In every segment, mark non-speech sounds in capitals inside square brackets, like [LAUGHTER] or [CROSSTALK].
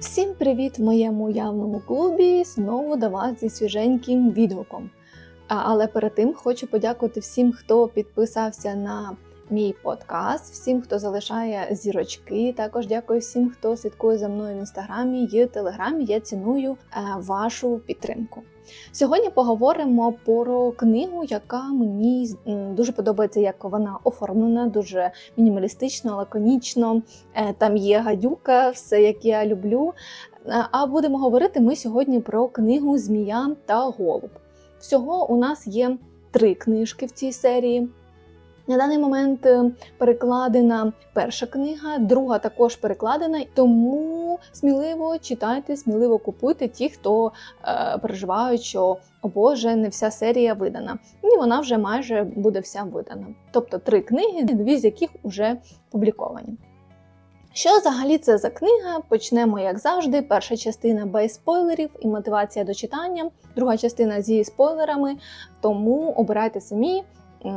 Всім привіт в моєму уявному клубі. Знову до вас зі свіженьким відгуком. Але перед тим хочу подякувати всім, хто підписався на мій подкаст, всім, хто залишає зірочки. Також дякую всім, хто слідкує за мною в інстаграмі і телеграмі. Я ціную е, вашу підтримку. Сьогодні поговоримо про книгу, яка мені дуже подобається, як вона оформлена, дуже мінімалістично, лаконічно. Е, Там є гадюка, все як я люблю. Е, А будемо говорити ми сьогодні про книгу Змія та Голуб. Всього у нас є три книжки в цій серії. На даний момент е, перекладена перша книга, друга також перекладена, тому сміливо читайте, сміливо купуйте ті, хто е, переживають, що о Боже, не вся серія видана. І вона вже майже буде вся видана. Тобто три книги, дві з яких вже публіковані. Що взагалі це за книга? Почнемо, як завжди. Перша частина без спойлерів і мотивація до читання, друга частина зі спойлерами, тому обирайте самі,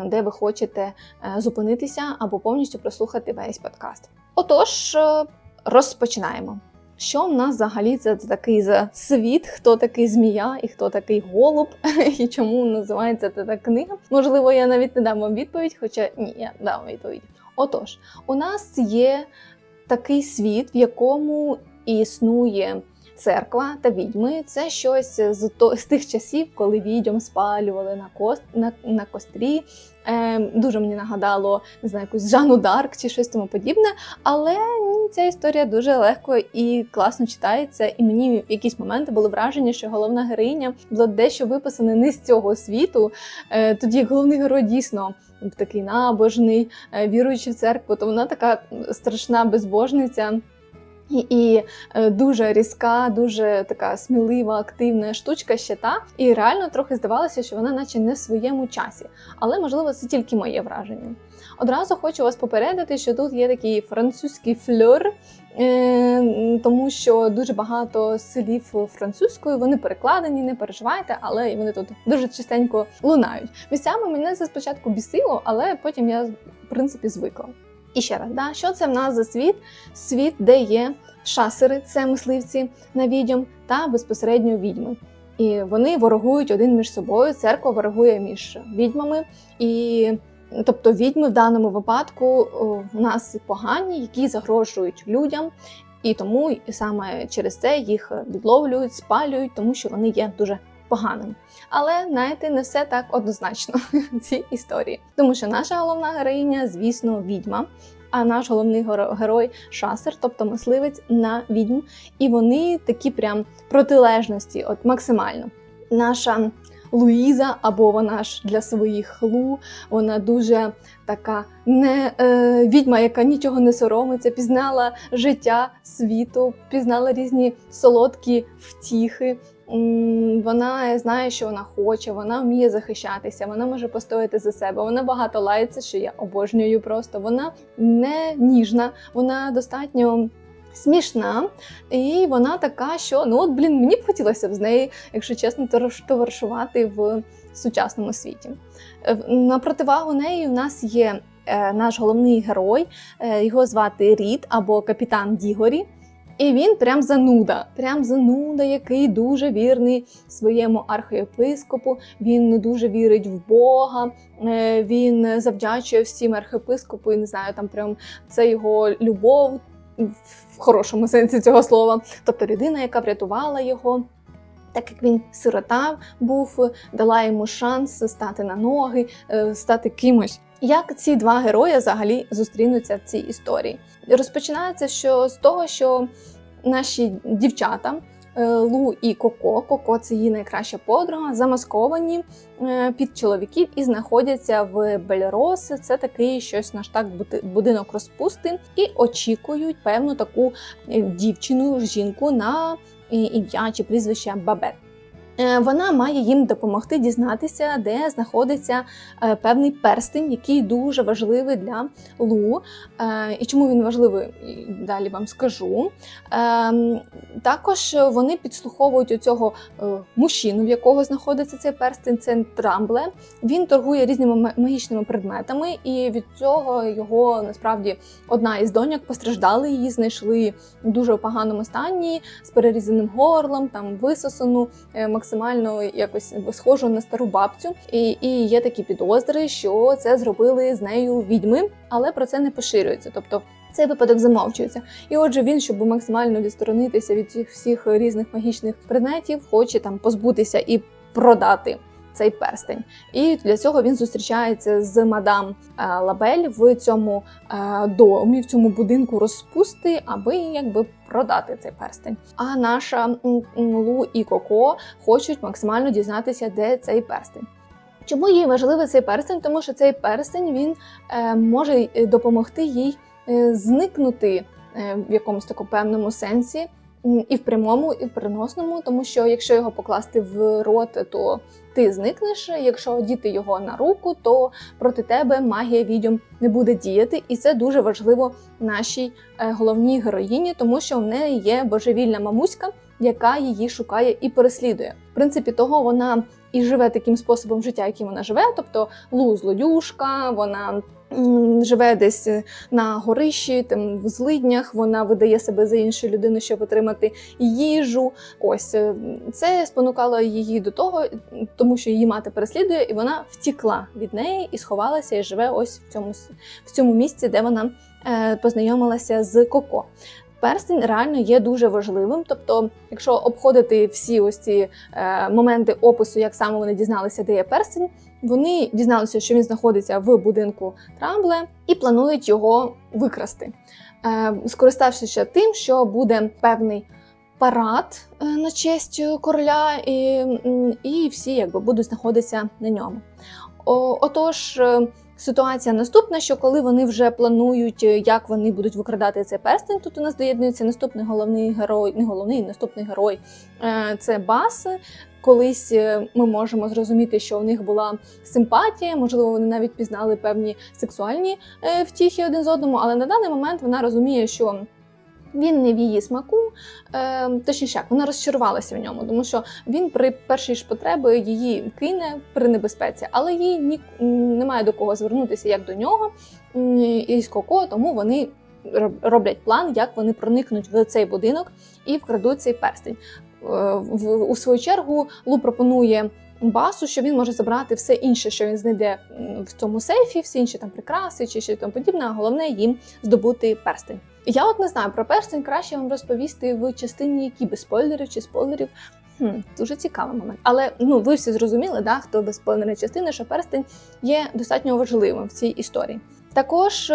де ви хочете е, зупинитися або повністю прослухати весь подкаст. Отож, е, розпочинаємо. Що в нас взагалі це такий за світ, хто такий змія і хто такий голуб, [LAUGHS] і чому називається ця книга? Можливо, я навіть не дам вам відповідь, хоча ні, я дам відповідь. Отож, у нас є такий світ, в якому існує церква та відьми. Це щось з, то, з тих часів, коли відьом спалювали на, кост, на, на кострі. Е, дуже мені нагадало не знаю, якусь Жанну Дарк чи щось тому подібне. Але ні, ця історія дуже легко і класно читається. І мені в якісь моменти було враження, що головна героїня була дещо виписана не з цього світу. Е, тоді як головний герой дійсно такий набожний, е, віруючий в церкву, то вона така страшна безбожниця. І, е, дуже різка, дуже така смілива, активна штучка ще та. І реально трохи здавалося, що вона наче не в своєму часі. Але можливо це тільки моє враження. Одразу хочу вас попередити, що тут є такий французький фльор, е, тому що дуже багато слів французькою вони перекладені, не переживайте, але вони тут дуже частенько лунають. Місцями мене це спочатку бісило, але потім я в принципі звикла. І ще раз, да, що це в нас за світ? Світ, де є шасери, це мисливці на відьом, та безпосередньо відьми. І вони ворогують один між собою. Церква ворогує між відьмами. І тобто відьми в даному випадку у нас погані, які загрожують людям. І тому саме через це їх відловлюють, спалюють, тому що вони є дуже поганими. Але знаєте, не все так однозначно [LAUGHS] в цій історії, тому що наша головна героїня, звісно, відьма. А наш головний геро- герой шасер, тобто мисливець на відьм, і вони такі прям протилежності, от максимально. Наша Луїза, або вона ж для своїх Лу, вона дуже така не е, відьма, яка нічого не соромиться, пізнала життя світу, пізнала різні солодкі втіхи. Вона знає, що вона хоче, вона вміє захищатися, вона може постояти за себе. Вона багато лається, що я обожнюю просто. Вона не ніжна, вона достатньо. Смішна, і вона така, що ну от блін, мені б хотілося б з нею, якщо чесно, товариш- товаришувати в сучасному світі. Е, На противагу неї у нас є е, наш головний герой, е, його звати Рід або капітан Дігорі. І він прям зануда, прям зануда, який дуже вірний своєму архієпископу. Він не дуже вірить в Бога. е, Він завдячує всім архієпископу, і не знаю, там прям це його любов в хорошому сенсі цього слова. Тобто людина, яка врятувала його. Так як він сирота був, дала йому шанс стати на ноги, е, стати кимось. Як ці два герої взагалі зустрінуться в цій історії? Розпочинається що з того, що наші дівчата е, Лу і Коко, Коко це її найкраща подруга, замасковані е, під чоловіків і знаходяться в Бельрос. Це такий щось наш так бути- будинок розпусти, і очікують певну таку е, дівчину, жінку на ім'я чи прізвище Бабет. Е, Вона має їм допомогти дізнатися, де знаходиться е, певний перстень, який дуже важливий для Лу. Е, І чому він важливий, далі вам скажу. Е, Також вони підслуховують у цього мужчину, в якого знаходиться цей перстень, це Трамбле. Він торгує різними магічними предметами, і від цього його насправді одна із доньок постраждали. Її знайшли в дуже поганому стані з перерізаним горлом, там висосану, е, максимально якось схожу на стару бабцю. І, і є такі підозри, що це зробили з нею відьми, але про це не поширюється. Тобто цей випадок замовчується. І отже, він, щоб максимально відсторонитися від цих всіх різних магічних предметів, хоче там позбутися і продати. Цей перстень, і для цього він зустрічається з мадам е, Лабель в цьому е, домі, в цьому будинку розпусти, аби якби продати цей перстень. А наша Лу і Коко хочуть максимально дізнатися, де цей перстень. Чому їй важливий цей перстень? Тому що цей перстень він е, може допомогти їй зникнути в якомусь такому певному сенсі. І в прямому, і в переносному, тому що якщо його покласти в рот, то ти зникнеш. Якщо одіти його на руку, то проти тебе магія відьом не буде діяти, і це дуже важливо нашій е, головній героїні, тому що в неї є божевільна мамуська, яка її шукає і переслідує. В принципі, того вона і живе таким способом життя, яким вона живе. Тобто Лу злодюшка, вона живе десь е, на горищі, там в злиднях. Вона видає себе за іншу людину, щоб отримати їжу. Ось е, це спонукало її до того, тому що її мати переслідує, і вона втікла від неї і сховалася, і живе ось в цьому в цьому місці, де вона е, познайомилася з Коко. Перстень реально є дуже важливим. Тобто, якщо обходити всі ось ці е, моменти опису, як саме вони дізналися, де є перстень, вони дізналися, що він знаходиться в будинку Трамбле, і планують його викрасти, е, скориставшися тим, що буде певний парад е, на честь короля, і, і всі якби будуть знаходитися на ньому. Отож, е, ситуація наступна: що коли вони вже планують, як вони будуть викрадати цей перстень, тут у нас доєднується наступний головний герой, не головний, наступний герой це Бас. Колись е, ми можемо зрозуміти, що у них була симпатія, можливо, вони навіть пізнали певні сексуальні е, втіхи один з одному, але на даний момент вона розуміє, що він не в її смаку, е, точніше, як вона розчарувалася в ньому, тому що він при першій ж потреби її кине при небезпеці, але їй ні немає до кого звернутися як до нього м, із Коко, тому вони роблять план, як вони проникнуть в цей будинок і вкрадуть цей перстень. Е, в- у свою чергу Лу пропонує. Басу, що він може забрати все інше, що він знайде в цьому сейфі, всі інші там прикраси чи що тому подібне, а головне їм здобути перстень. Я от не знаю про перстень краще вам розповісти в частині які без спойлерів чи спойлерів. Хм, дуже цікавий момент. Але ну ви всі зрозуміли, да, хто без спойлерної частини, що перстень є достатньо важливим в цій історії. Також.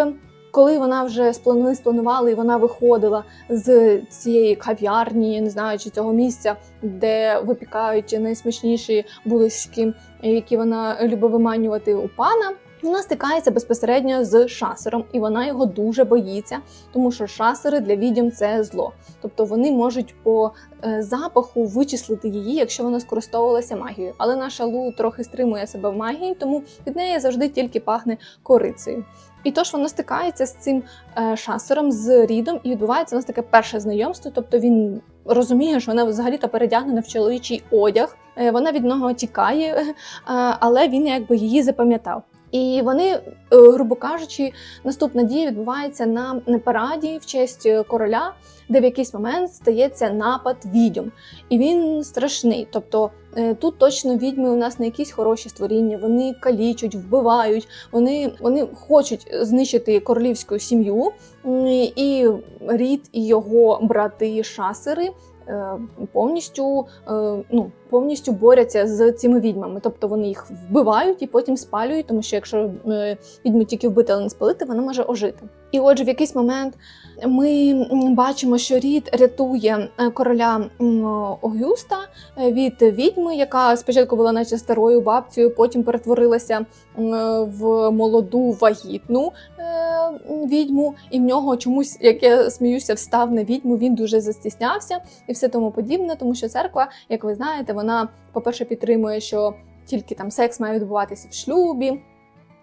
Коли вона вже спланували, спланували, і вона виходила з цієї кав'ярні, не знаю, чи цього місця, де випікають найсмачніші булочки, які вона любить виманювати у пана. Вона стикається безпосередньо з шасером, і вона його дуже боїться, тому що шасери для відьом це зло. Тобто вони можуть по е, запаху вичислити її, якщо вона скористовувалася магією. Але наша Лу трохи стримує себе в магії, тому від неї завжди тільки пахне корицею. І тож вона стикається з цим е, шасером, з Рідом, і відбувається у нас таке перше знайомство. Тобто він розуміє, що вона взагалі-то передягнена в чоловічий одяг. Е, Вона від нього тікає, е, але він якби її запам'ятав. І вони, грубо кажучи, наступна дія відбувається на параді в честь короля, де в якийсь момент стається напад відьом. І він страшний. Тобто тут точно відьми у нас не якісь хороші створіння, вони калічуть, вбивають, вони, вони хочуть знищити королівську сім'ю. І Рід і його брати шасери е, повністю, е, ну, повністю борються з цими відьмами. Тобто вони їх вбивають і потім спалюють, тому що якщо е, відьму тільки вбити, але не спалити, вона може ожити. І отже, в якийсь момент ми бачимо, що Рід рятує е, короля Огюста е, від відьми, яка спочатку була наче старою бабцею, потім перетворилася в молоду вагітну відьму, і в нього чомусь, як я сміюся, встав на відьму. Він дуже застіснявся і все тому подібне, тому що церква, як ви знаєте, вона, по-перше, підтримує, що тільки там секс має відбуватися в шлюбі.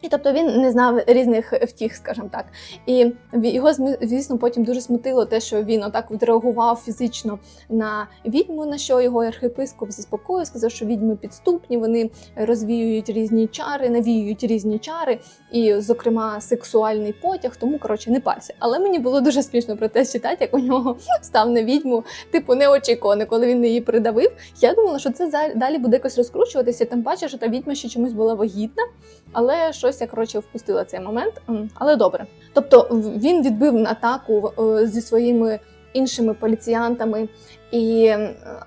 І тобто він не знав різних втіх, скажімо так. І його, звісно, потім дуже смутило те, що він отак відреагував фізично на відьму, на що його архієпископ заспокоїв, сказав, що відьми підступні, вони розвіюють різні чари, навіюють різні чари, і, зокрема, сексуальний потяг, тому коротше не парся. Але мені було дуже смішно про те читати, як у нього [LAUGHS] став на відьму, типу неочікувано, коли він її придавив. Я думала, що це далі буде якось розкручуватися. Тим паче, що та відьма ще чомусь була вагітна, але щось я коротше впустила цей момент. Але добре. Тобто він відбив атаку е, зі своїми іншими поліціянтами і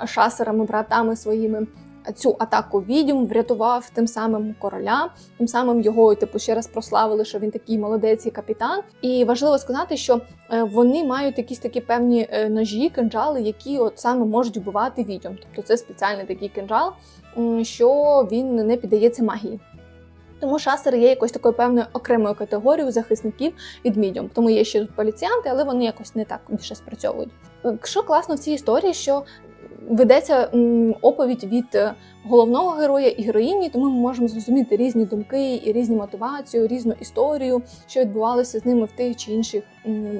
шасерами, братами своїми. Цю атаку відьм врятував тим самим короля, тим самим його типу ще раз прославили, що він такий молодець і капітан. І важливо сказати, що е, вони мають якісь такі певні е, ножі, кинджали, які от саме можуть вбивати відьом. Тобто це спеціальний такий кинджал, що він не піддається магії. Тому шасер є якось такою певною окремою категорією захисників від мідіум. Тому є ще тут поліціянти, але вони якось не так більше спрацьовують. Е, Що класно в цій історії, що ведеться оповідь від е, головного героя і героїні, тому ми можемо зрозуміти різні думки і різні мотивацію, різну історію, що відбувалося з ними в тих чи інших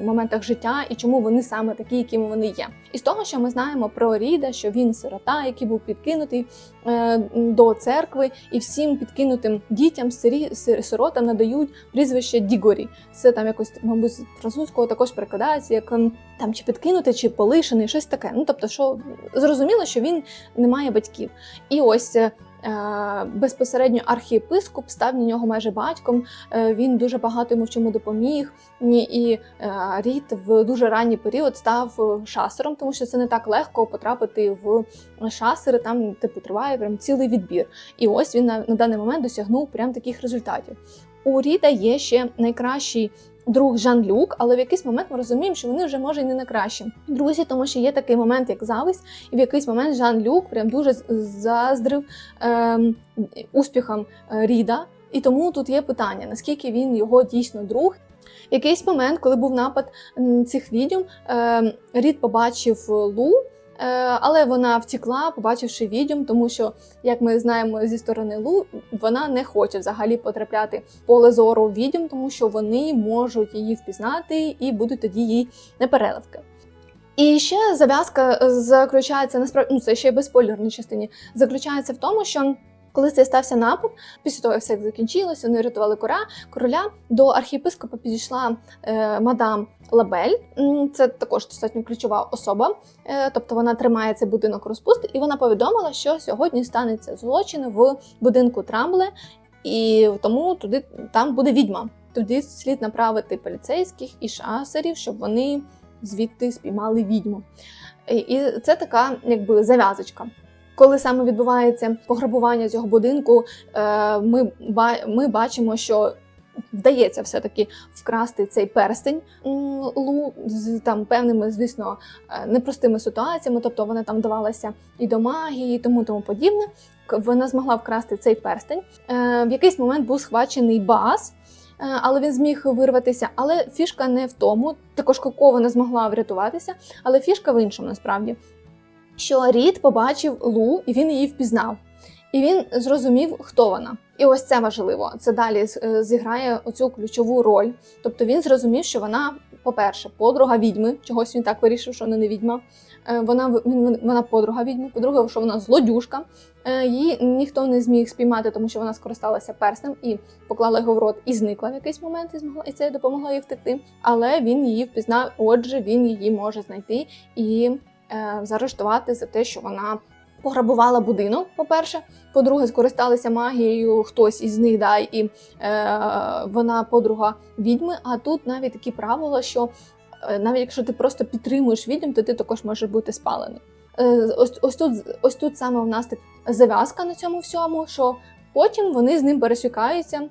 моментах життя, і чому вони саме такі, якими вони є. І з того, що ми знаємо про Ріда, що він сирота, який був підкинутий е, до церкви, і всім підкинутим дітям, сирі, сир- сиротам надають прізвище Дігорі. Це там якось, мабуть, з французького також перекладається як ем, там чи підкинутий, чи полишений, щось таке. Ну тобто, що зрозуміло, що він не має батьків. І ось. Е, е, Безпосередньо архієпископ став на нього майже батьком. Е, Він дуже багато йому в чому допоміг. І е, Рід в дуже ранній період став шасером, тому що це не так легко потрапити в шасери. Там типу триває прям цілий відбір. І ось він на, на даний момент досягнув прям таких результатів. У Ріда є ще найкращий друг Жан-Люк, але в якийсь момент ми розуміємо, що вони вже може і не найкращі друзі, тому що є такий момент, як зависть, і в якийсь момент Жан-Люк прям дуже заздрив ем, успіхам е, Ріда. І тому тут є питання, наскільки він його дійсно друг. В якийсь момент, коли був напад цих відьом, ем, Рід побачив Лу, але вона втікла, побачивши відьом, тому що, як ми знаємо зі сторони Лу, вона не хоче взагалі потрапляти поле зору відьом, тому що вони можуть її впізнати і будуть тоді їй непереливки. І ще зав'язка е, заключається насправді, ну це ще без спойлерної частині, заключається в тому, що коли це стався напад, після того як все закінчилося, вони рятували кора, короля. До архієпископа підійшла е, мадам Лабель. Це також достатньо ключова особа. Е, тобто вона тримає цей будинок розпусти, і вона повідомила, що сьогодні станеться злочин в будинку Трамбле, і тому туди там буде відьма. Тоді слід направити поліцейських і шасерів, щоб вони звідти спіймали відьму. І це така, якби зав'язочка. Коли саме відбувається пограбування цього будинку, е, ми, ми бачимо, що вдається все-таки вкрасти цей перстень Лу з там певними, звісно, е, непростими ситуаціями. Тобто вона там давалася і до магії, і тому тому подібне. Вона змогла вкрасти цей перстень. Е, В якийсь момент був схвачений бас. Але він зміг вирватися. Але фішка не в тому. Також Коко вона змогла врятуватися, але фішка в іншому насправді. Що Рід побачив Лу, і він її впізнав. І він зрозумів, хто вона. І ось це важливо. Це далі е, зіграє оцю ключову роль. Тобто він зрозумів, що вона, по-перше, подруга відьми. Чогось він так вирішив, що вона не відьма. Е, Вона вона подруга відьми. По-друге, що вона злодюжка. Е, Її ніхто не зміг спіймати, тому що вона скористалася перснем і поклала його в рот і зникла в якийсь момент, і змогла і це допомогло їй втекти. Але він її впізнав. Отже, він її може знайти і заарештувати за те, що вона пограбувала будинок. По-перше, по-друге, скористалися магією хтось із них, да, і е, вона подруга відьми. А тут навіть такі правила, що е, навіть якщо ти просто підтримуєш відьм, то ти також можеш бути спалений. Е, ось, ось тут, ось тут саме у нас так зав'язка на цьому всьому, що потім вони з ним пересікаються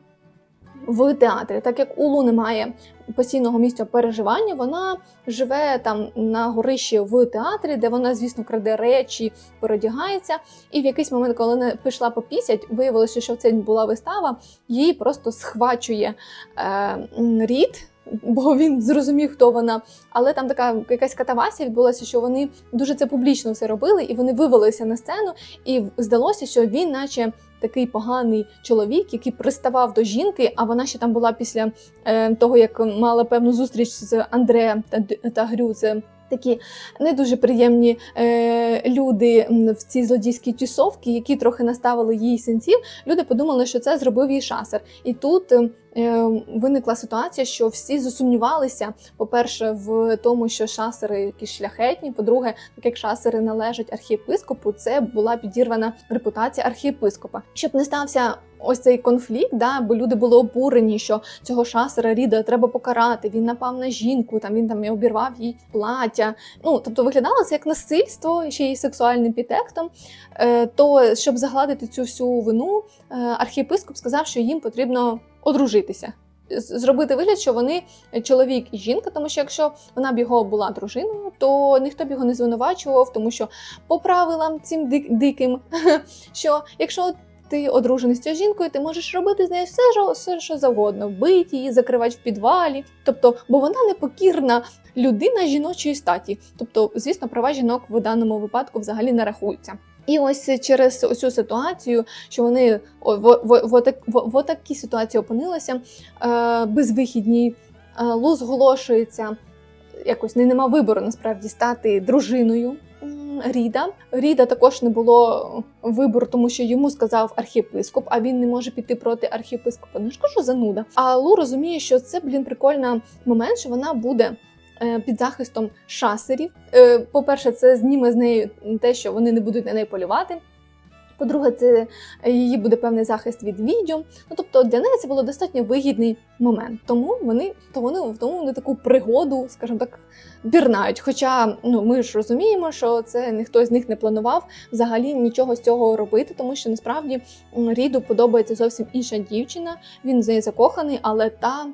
в театрі. Так як у Лу немає постійного місця переживання, вона живе там на горищі в театрі, де вона, звісно, краде речі, передягається. І в якийсь момент, коли вона пішла попісять, виявилося, що це була вистава, її просто схвачує е, рід. бо він зрозумів, хто вона. Але там така якась катавасія відбулася, що вони дуже це публічно все робили, і вони вивелися на сцену, і здалося, що він, наче. Такий поганий чоловік, який приставав до жінки, а вона ще там була після е, того, як мала певну зустріч з Андреем та, та Грю. Такі не дуже приємні е, люди в цій злодійській тюсовці, які трохи наставили їй синців. Люди подумали, що це зробив їй шасер. І тут е, виникла ситуація, що всі засумнівалися. По-перше, в тому, що шасери якісь шляхетні. По-друге, так як шасери належать архієпископу, це була підірвана репутація архієпископа. Щоб не стався ось цей конфлікт, да, бо люди були обурені, що цього шасера Ріда треба покарати. Він напав на жінку, там він там і обірвав їй плаття. Ну тобто виглядало це як насильство, ще й сексуальним підтекстом. Е, То щоб загладити цю всю вину, е, архієпископ сказав, що їм потрібно одружитися. Зробити вигляд, що вони чоловік і жінка, тому що якщо вона б його була дружиною, то ніхто б його не звинувачував, тому що по правилам цим дик диким, [LAUGHS] що якщо ти одружений з цією жінкою, ти можеш робити з нею все, все що завгодно, бити її, закривати в підвалі. Тобто, бо вона непокірна людина жіночої статі. Тобто, звісно, права жінок в даному випадку взагалі не рахуються. І ось через цю ситуацію, що вони в, в, в, в, в такій ситуації опинилися е, безвихідній, е, Лу зголошується якось не нема вибору насправді стати дружиною Ріда. Ріда також не було вибору, тому що йому сказав архієпископ, а він не може піти проти архієпископа. Ну ж кажу зануда. А Лу розуміє, що це блін прикольний момент, що вона буде. Е, під захистом шасерів. Е, по-перше, це зніме з неї те, що вони не будуть на неї полювати. По-друге, це її буде певний захист від відьом. Ну тобто для неї це було достатньо вигідний момент. Тому вони то вони тому вони таку пригоду, скажімо так, пірнають. Хоча ну ми ж розуміємо, що це ніхто з них не планував взагалі нічого з цього робити, тому що насправді Ріду подобається зовсім інша дівчина. Він з неї закоханий, але та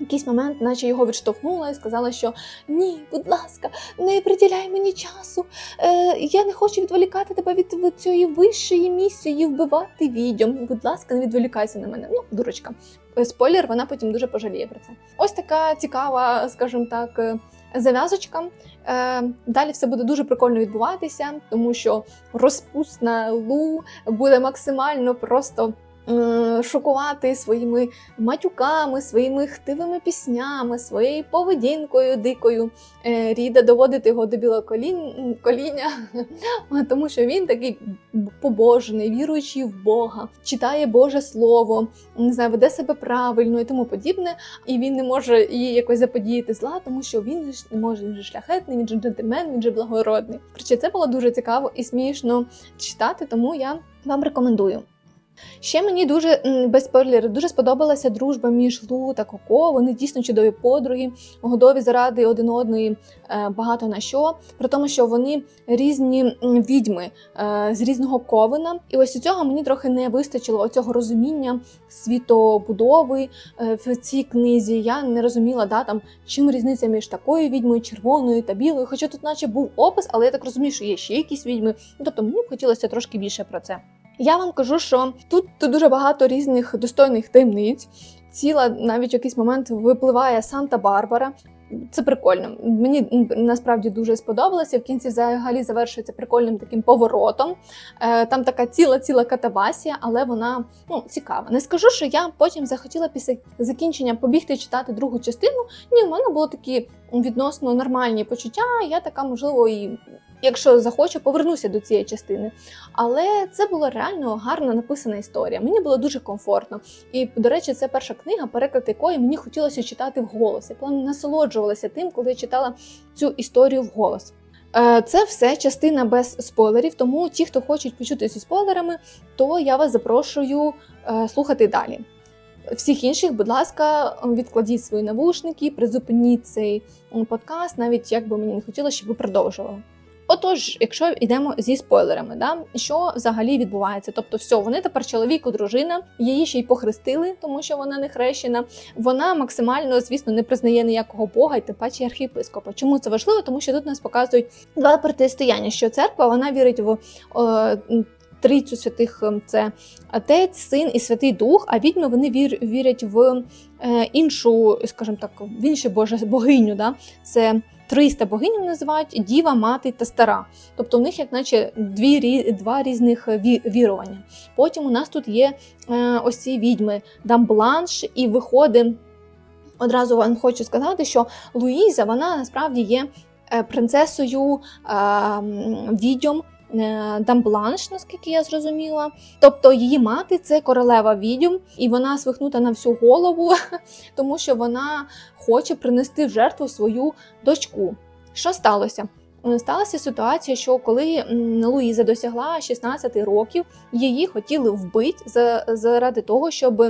якийсь момент, наче його відштовхнула і сказала, що ні, будь ласка, не приділяй мені часу. Е, Я не хочу відволікати тебе від, цієї вищої місії, вбивати відьом. Будь ласка, не відволікайся на мене. Ну, дурочка. Е, спойлер, вона потім дуже пожаліє про це. Ось така цікава, скажімо так. Е, зав'язочка. Е, Далі все буде дуже прикольно відбуватися, тому що розпусна лу буде максимально просто шокувати своїми матюками, своїми хтивими піснями, своєю поведінкою дикою. Е, Ріда доводити його до білого коління, [LAUGHS] тому що він такий побожний, віруючий в Бога, читає Боже Слово, не знаю, веде себе правильно і тому подібне. І він не може її якось заподіяти зла, тому що він ж не може він же шляхетний, він же джентльмен, він же благородний. Короче, це було дуже цікаво і смішно читати, тому я вам рекомендую. Ще мені дуже без спойлерів, дуже сподобалася дружба між Лу та Коко. Вони дійсно чудові подруги, готові заради один одної е, багато на що. При тому, що вони різні відьми е, з різного ковина. І ось у цього мені трохи не вистачило оцього розуміння світобудови е, в цій книзі. Я не розуміла, да, там, чим різниця між такою відьмою, червоною та білою. Хоча тут, наче, був опис, але я так розумію, що є ще якісь відьми. Тобто мені б хотілося трошки більше про це. Я вам кажу, що тут дуже багато різних достойних таємниць. Ціла навіть в якийсь момент випливає Санта-Барбара. Це прикольно. Мені насправді дуже сподобалося. В кінці взагалі завершується прикольним таким поворотом. Е, там така ціла-ціла катавасія, але вона ну, цікава. Не скажу, що я потім захотіла після закінчення побігти читати другу частину. Ні, в мене були такі відносно нормальні почуття. Я така, можливо, і якщо захочу, повернуся до цієї частини. Але це була реально гарно написана історія. Мені було дуже комфортно. І, до речі, це перша книга, переклад якої мені хотілося читати вголос. Я насолоджувалася тим, коли я читала цю історію вголос. Е, це все частина без спойлерів, тому ті, хто хочуть почути зі спойлерами, то я вас запрошую е, слухати далі. Всіх інших, будь ласка, відкладіть свої навушники, призупиніть цей подкаст, навіть як би мені не хотілося, щоб ви продовжували. Отож, якщо йдемо зі спойлерами, да що взагалі відбувається? Тобто, все, вони тепер чоловік, дружина, її ще й похрестили, тому що вона не хрещена. Вона максимально, звісно, не признає ніякого бога, і тим паче архієпископа. Чому це важливо? Тому що тут нас показують два протистояння, що церква вона вірить в. О, трійцю святих це Отець, Син і Святий Дух, а відьми вони вір, вірять в е, іншу, скажімо так, в іншу боже, богиню. Да? Це 300 богинь називають Діва, Мати та Стара. Тобто у них, як наче, дві, два різних вірування. Потім у нас тут є е, ось ці відьми Дамбланш, і виходить. Одразу вам хочу сказати, що Луїза вона насправді є е, принцесою е, відьом Е, Дамбланш, наскільки я зрозуміла. Тобто її мати це королева відьом, і вона свихнута на всю голову, [LAUGHS] тому що вона хоче принести в жертву свою дочку. Що сталося? Е, сталася ситуація, що коли Луїза досягла 16 років, її хотіли вбити заради того, щоб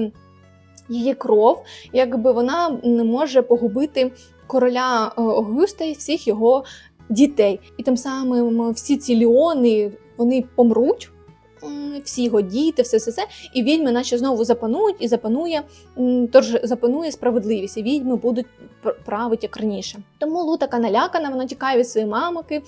її кров, якби вона не може погубити короля е, Огюста і всіх його дітей. І тим самим всі ці ліони вони помруть. Всі його діти, все все все і відьми, наче знову запанують, і запанує тож запанує справедливість, і відьми будуть правити як раніше. Тому Лу така налякана, вона тікає від своєї мамки,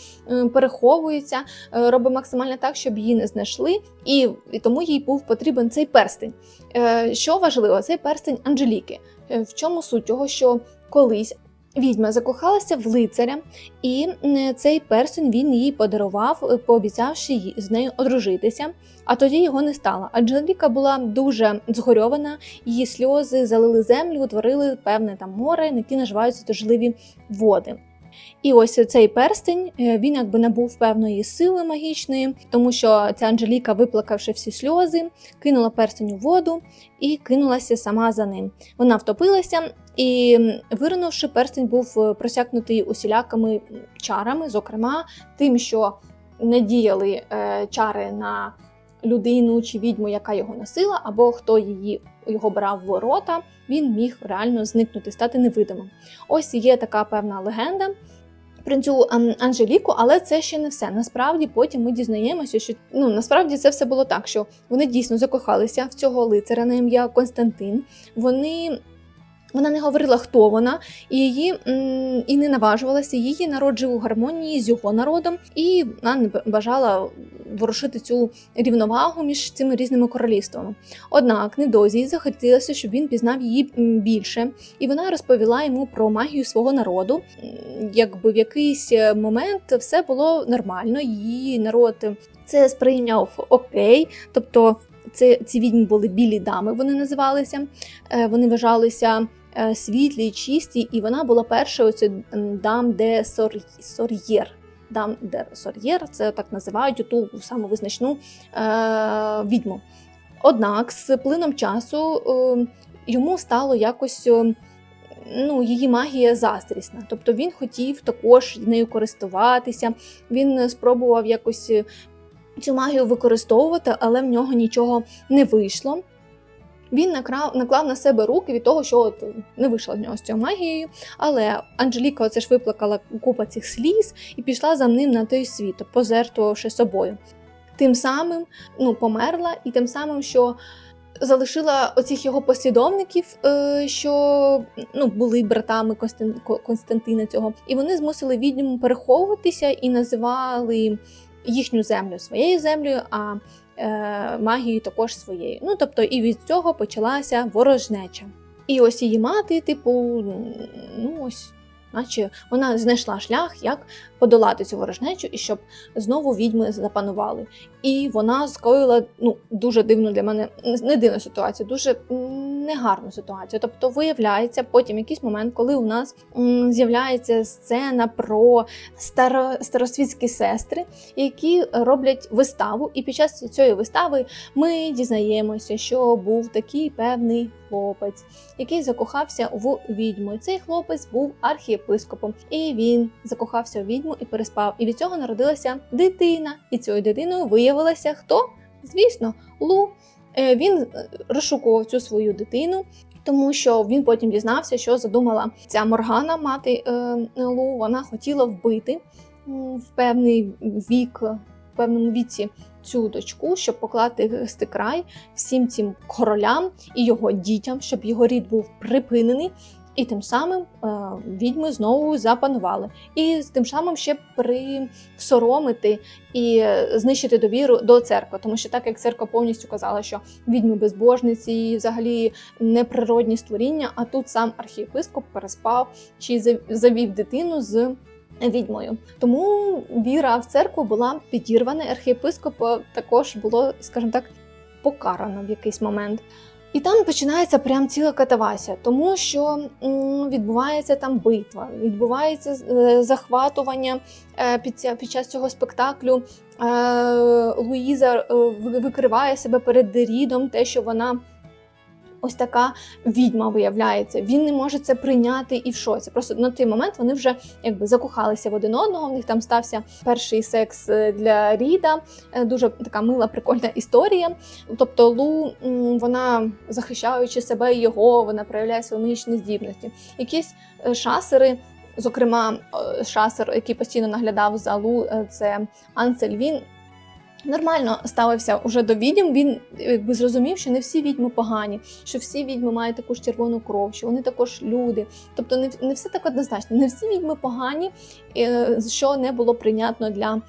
переховується, е, робить максимально так, щоб її не знайшли, і, і тому їй був потрібен цей перстень. Е, що важливо, цей перстень Анжеліки. Е, в чому суть того, що колись Відьма закохалася в лицаря, і цей персень він їй подарував, пообіцявши їй з нею одружитися. А тоді його не стало. Анжеліка була дуже згорьована, її сльози залили землю, утворили певне там море, на які наживаються тужливі води. І ось цей перстень е, він якби набув певної сили магічної, тому що ця Анжеліка, виплакавши всі сльози, кинула перстень у воду і кинулася сама за ним. Вона втопилася і, виринувши, перстень був е, просякнутий усілякими чарами, зокрема тим, що не діяли е, чари на людину чи відьму, яка його носила, або хто її його брав в рота, він міг реально зникнути, стати невидимим. Ось є така певна легенда. Про цю Анжеліку, але це ще не все. Насправді потім ми дізнаємося, що ну насправді це все було так, що вони дійсно закохалися в цього лицаря на ім'я Константин. Вони вона не говорила, хто вона, і її і не наважувалася. Її народжив у гармонії з його народом, і вона не бажала ворушити цю рівновагу між цими різними королівствами. Однак недозі захотілося, щоб він пізнав її більше, і вона розповіла йому про магію свого народу. Якби в якийсь момент все було нормально, її народ це сприйняв окей, тобто. Це ці відьми були білі дами, вони називалися. Е, вони вважалися Е, світлі, чисті, і вона була першою це dame des sorcières. Dame des sorcières, це так називають ту саму визначну е, відьму. Однак з плином часу е, йому стало якось. Е, ну, Її магія заздрісна. Тобто він хотів також нею користуватися, він спробував якось цю магію використовувати, але в нього нічого не вийшло. Він наклав, наклав на себе руки від того, що от не вийшла в нього з цією магією. Але Анжеліка оце ж виплакала купа цих сліз і пішла за ним на той світ, позертвувавши собою. Тим самим ну, померла, і тим самим, що залишила оцих його послідовників, е, що ну, були братами Константина цього, і вони змусили відьму переховуватися і називали їхню землю своєю землею. а Е, магією також своєю. Ну тобто, і від цього почалася ворожнеча. І ось її мати, типу, ну ось наче вона знайшла шлях, як подолати цю ворожнечу і щоб знову відьми запанували. І вона скоїла ну, дуже дивну для мене, не дивну ситуацію, дуже негарну ситуацію. Тобто, виявляється, потім якийсь момент, коли у нас з'являється сцена про старо, старосвітські сестри, які роблять виставу. І під час цієї вистави ми дізнаємося, що був такий певний хлопець, який закохався в відьму. Цей хлопець був архієпископом, і він закохався у відьму і переспав. І від цього народилася дитина. І цією дитиною виявилася хто? Звісно, Лу. Е, він е, розшукував цю свою дитину. Тому що він потім дізнався, що задумала ця Моргана, мати е, Лу. Вона хотіла вбити в певний вік, в певному віці цю дочку, щоб поклати край всім цим королям і його дітям, щоб його рід був припинений. І тим самим е, відьми знову запанували. І тим самим ще присоромити і знищити довіру до церкви. Тому що так як церква повністю казала, що відьми безбожниці і взагалі неприродні створіння, а тут сам архієпископ переспав чи завів дитину з відьмою. Тому віра в церкву була підірвана. Архієпископа також було, скажімо так, покарано в якийсь момент. І там починається прям ціла катавася, тому що відбувається там битва, відбувається е, захватування е, під, час цього спектаклю. Е, Луїза викриває себе перед Дерідом, те, що вона ось така відьма виявляється. Він не може це прийняти і в шоці. Просто на той момент вони вже якби закохалися в один одного. В них там стався перший секс е, для Ріда. Е, дуже така мила, прикольна історія. Тобто, Лу вона захищаючи себе і його, вона проявляє свої магічні здібності. Якісь е, шасери. Зокрема, шасер, який постійно наглядав за Лу, це Ансель. Він Нормально ставився уже до відьм. Він якби зрозумів, що не всі відьми погані, що всі відьми мають таку ж червону кров, що вони також люди. Тобто, не не все так однозначно. Не всі відьми погані, е, що не було прийнятно для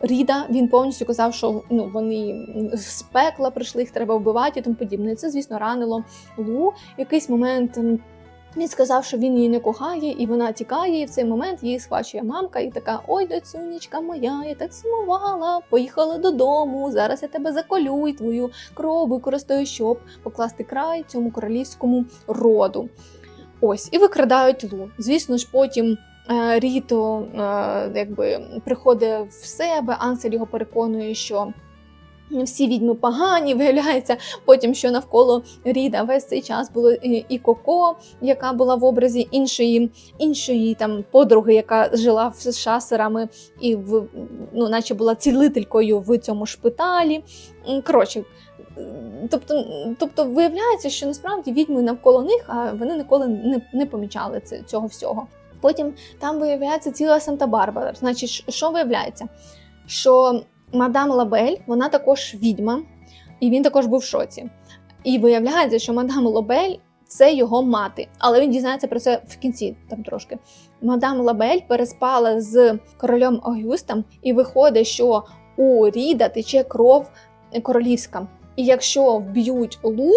Ріда. Він повністю казав, що ну вони з пекла прийшли, їх треба вбивати і тому подібне. Це, звісно, ранило Лу. Якийсь момент він сказав, що він її не кохає, і вона тікає, і в цей момент її схвачує мамка, і така: Ой, доцюнічка моя, я так сумувала, поїхала додому. Зараз я тебе заколю і твою кров використаю, щоб покласти край цьому королівському роду. Ось, і викрадають Лу. Звісно ж, потім. Е, Ріто е, якби приходить в себе, Ансель його переконує, що всі відьми погані, [LAUGHS] виявляється потім, що навколо Ріда весь цей час було і Коко, яка була в образі іншої іншої там подруги, яка жила з шасерами, і в ну, наче була цілителькою в цьому шпиталі. Коротше, тобто, тобто виявляється, що насправді відьми навколо них, а вони ніколи не, не помічали цього всього. Потім там виявляється ціла Санта-Барбара. Значить, що виявляється? Що мадам Лабель, вона також відьма, і він також був в шоці. І виявляється, що мадам Лабель це його мати, але він дізнається про це в кінці там трошки. Мадам Лабель переспала з королем Огюстом, і виходить, що у Ріда тече кров королівська. І якщо вб'ють Лу,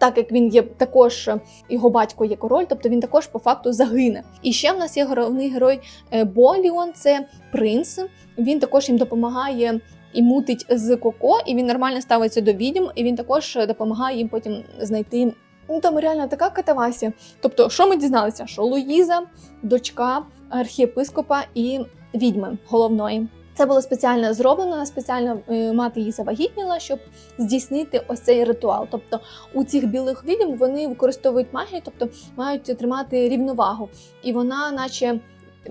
так як він є також його батько є король, тобто він також по факту загине. І ще в нас є головний герой е, Боліон, це принц. Він також їм допомагає і мутить з коко, і він нормально ставиться до відьм, і він також допомагає їм потім знайти. Ну там реально така катавасія. Тобто, що ми дізналися? Що Луїза, дочка архієпископа і відьми головної. Це було спеціально зроблено, спеціально е, мати її завагітніла, щоб здійснити ось цей ритуал. Тобто у цих білих відьм вони використовують магію, тобто мають тримати рівновагу. І вона, наче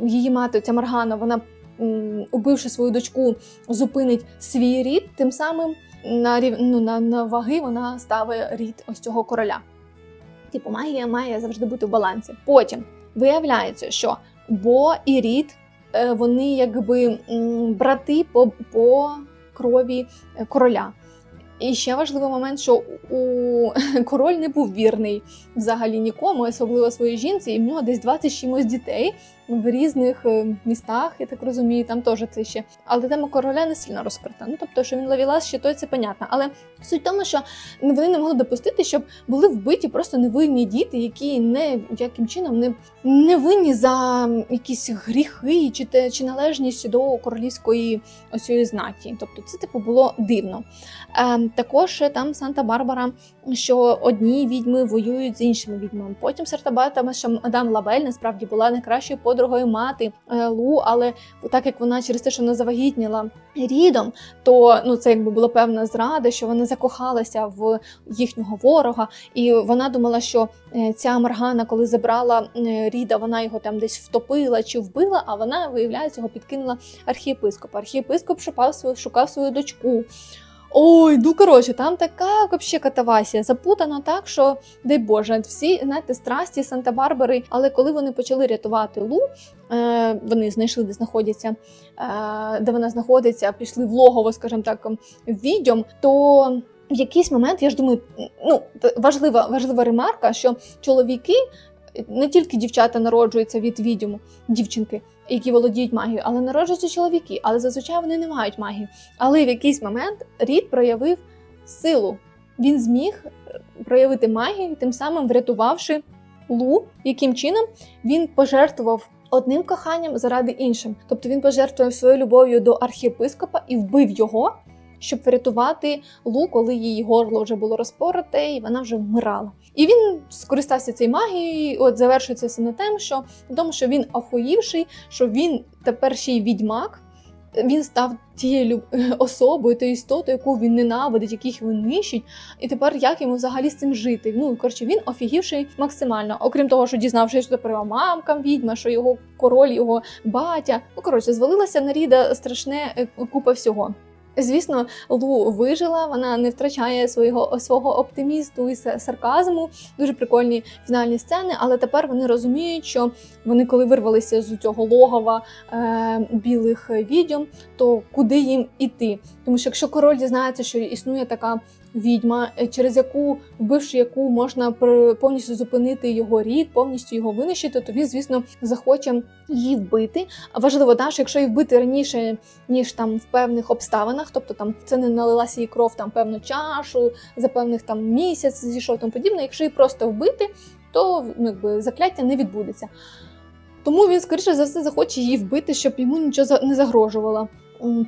її мати, ця Маргана, вона, убивши свою дочку, зупинить свій рід, тим самим на ну, на, на ваги вона ставить рід ось цього короля. Типу, магія має завжди бути в балансі. Потім виявляється, що Бо і рід вони якби брати по, по крові е, короля. І ще важливий момент, що у [LAUGHS] король не був вірний взагалі нікому, особливо своїй жінці, і в нього десь 20 чимось дітей в різних е, містах, я так розумію, там теж це ще. Але тема короля не сильно розкрита. Ну тобто, що він ловілас, ще то це понятно. Але суть в тому, що вони не могли допустити, щоб були вбиті просто невинні діти, які не яким чином не не винні за якісь гріхи чи те, чи належність до королівської ось знаті. Тобто, це типу було дивно. Е, Також там Санта-Барбара, що одні відьми воюють з іншими відьмами. Потім Сартабата, що мадам Лабель насправді була найкращою подругою мати е, Лу, але так як вона через те, що вона завагітніла рідом, то ну це якби була певна зрада, що вона закохалася в їхнього ворога, і вона думала, що е, ця Маргана, коли забрала е, ріда, вона його там десь втопила чи вбила. А вона виявляється, його підкинула архієпископа. Архієпископ шукав свою шукав свою дочку. Ой, ну коротше, там така вообще катавасія запутана так, що дай Боже, всі знаєте, страсті Санта-Барбари. Але коли вони почали рятувати Лу, е, вони знайшли, де знаходяться, е, де вона знаходиться, пішли в логово, скажімо так, відьом, то в якийсь момент я ж думаю, ну важлива важлива ремарка, що чоловіки не тільки дівчата народжуються від відьому, дівчинки, які володіють магією, але народжуються чоловіки, але зазвичай вони не мають магії. Але в якийсь момент рід проявив силу. Він зміг е, проявити магію, тим самим врятувавши Лу, яким чином він пожертвував одним коханням заради іншим. Тобто він пожертвував своєю любов'ю до архієпископа і вбив його, щоб врятувати Лу, коли її горло вже було розпороте, і вона вже вмирала. І він скористався цією магією. От завершується все на тим, що тому, що він охуївший, що він тепер ще й відьмак. Він став тією [LAUGHS] особою, тією істотою, яку він ненавидить, яких він нищить. І тепер як йому взагалі з цим жити? Ну коротше, він офігівший максимально. Окрім того, що дізнавшись, що тепер мамка відьма, що його король, його батя. Ну коротше, звалилася на ріда страшне е, купа всього. Звісно, Лу вижила, вона не втрачає свого свого оптимісту і са- сарказму. Дуже прикольні фінальні сцени. Але тепер вони розуміють, що вони, коли вирвалися з цього логова е, білих відьом, то куди їм іти? Тому що якщо король дізнається, що існує така відьма, е, через яку, вбивши яку можна повністю зупинити його рід, повністю його винищити, то він, звісно, захоче її вбити. Важливо, да, що якщо її вбити раніше, ніж там в певних обставинах, тобто там це не налилася їй кров там певну чашу, за певних там місяць зійшов тому подібне. Якщо її просто вбити, то ну, якби закляття не відбудеться. Тому він, скоріше за все, захоче її вбити, щоб йому нічого не загрожувало.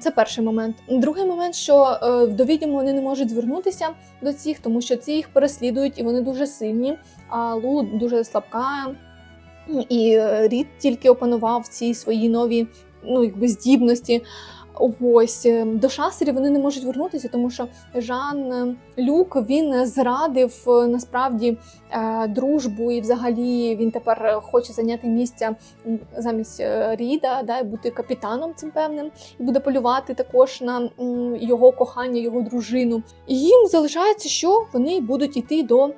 Це перший момент. Другий момент, що в до відьом вони не можуть звернутися до цих, тому що ці їх переслідують і вони дуже сильні. А Лу дуже слабка. І е, Рід тільки опанував ці свої нові ну, якби, здібності. Ось е, до шасерів вони не можуть вернутися, тому що Жан е, Люк він зрадив е, насправді дружбу, і взагалі він тепер хоче зайняти місце замість Ріда, да, і бути капітаном цим певним, і буде полювати також на його кохання, його дружину. І їм залишається, що вони будуть йти до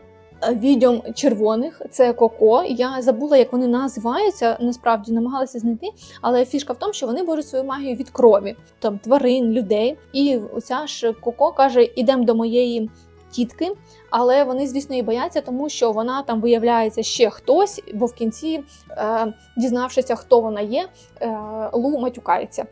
відьом червоних. Це Коко. Я забула, як вони називаються. Насправді намагалася знайти. Але фішка в тому, що вони беруть свою магію від крові, там тварин, людей. І оця ж Коко каже: ідемо до моєї тітки. Але вони, звісно, її бояться, тому що вона там виявляється ще хтось, бо в кінці, е, дізнавшися, хто вона є, е, Лу матюкається.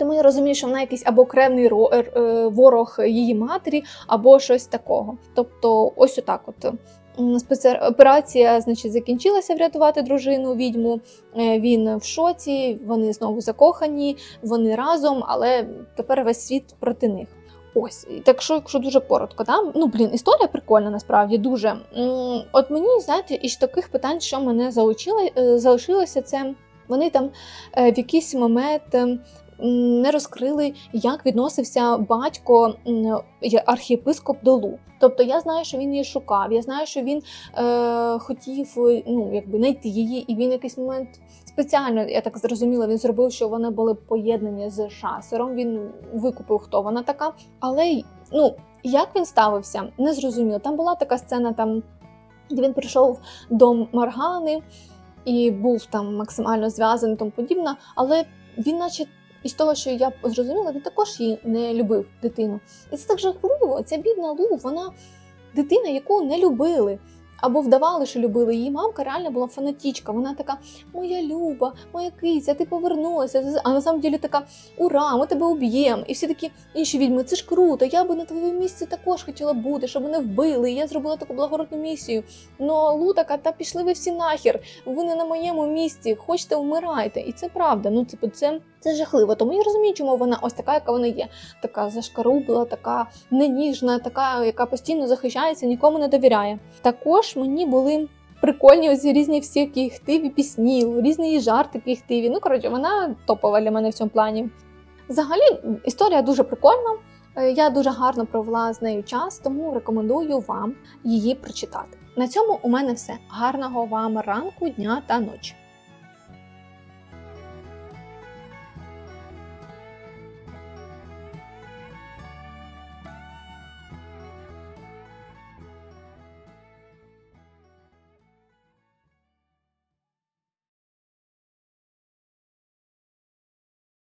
Тому я розумію, що вона якийсь або кремний е, е, ворог її матері, або щось такого. Тобто, ось отак от. М, Спеці... Операція, значить, закінчилася врятувати дружину відьму. Е, Він в шоці, вони знову закохані, вони разом, але тепер весь світ проти них. Ось, так що, якщо дуже коротко, да? ну блін, історія прикольна, насправді дуже. От мені, знаєте, із таких питань, що мене залишилося, це вони там в якийсь момент не розкрили, як відносився батько архієпископ до Лу. Тобто я знаю, що він її шукав, я знаю, що він е, хотів ну, якби знайти її, і він якийсь момент спеціально, я так зрозуміла, він зробив, що вони були поєднані з шасером. Він викупив, хто вона така. Але ну, як він ставився, не зрозуміло. Там була така сцена, там, де він прийшов до Маргани і був там максимально зв'язаний, тому подібне, але він, наче. Із того, що я зрозуміла, він також її не любив дитину. І це так жахливо. Ця бідна Лу, вона дитина, яку не любили. Або вдавали, що любили. Її мамка реально була фанатічка. Вона така: Моя Люба, моя киця, ти повернулася. А на самом деле така ура, ми тебе уб'ємо. І всі такі інші відьми, це ж круто. Я би на твоєму місці також хотіла бути, щоб мене вбили. І я зробила таку благородну місію. Ну Лу така, та пішли ви всі нахер. Ви не на моєму місці, хочете вмирайте. І це правда. Ну, типу, це, це жахливо. Тому я розумію, чому вона ось така, яка вона є. Така зашкарубла, така неніжна, така, яка постійно захищається, нікому не довіряє. Також мені були. Прикольні ось різні всякі хтиві пісні, різні її жартики хтиві. Ну, коротше, вона топова для мене в цьому плані. Взагалі, історія дуже прикольна. Е, Я дуже гарно провела з нею час, тому рекомендую вам її прочитати. На цьому у мене все. Гарного вам ранку, дня та ночі.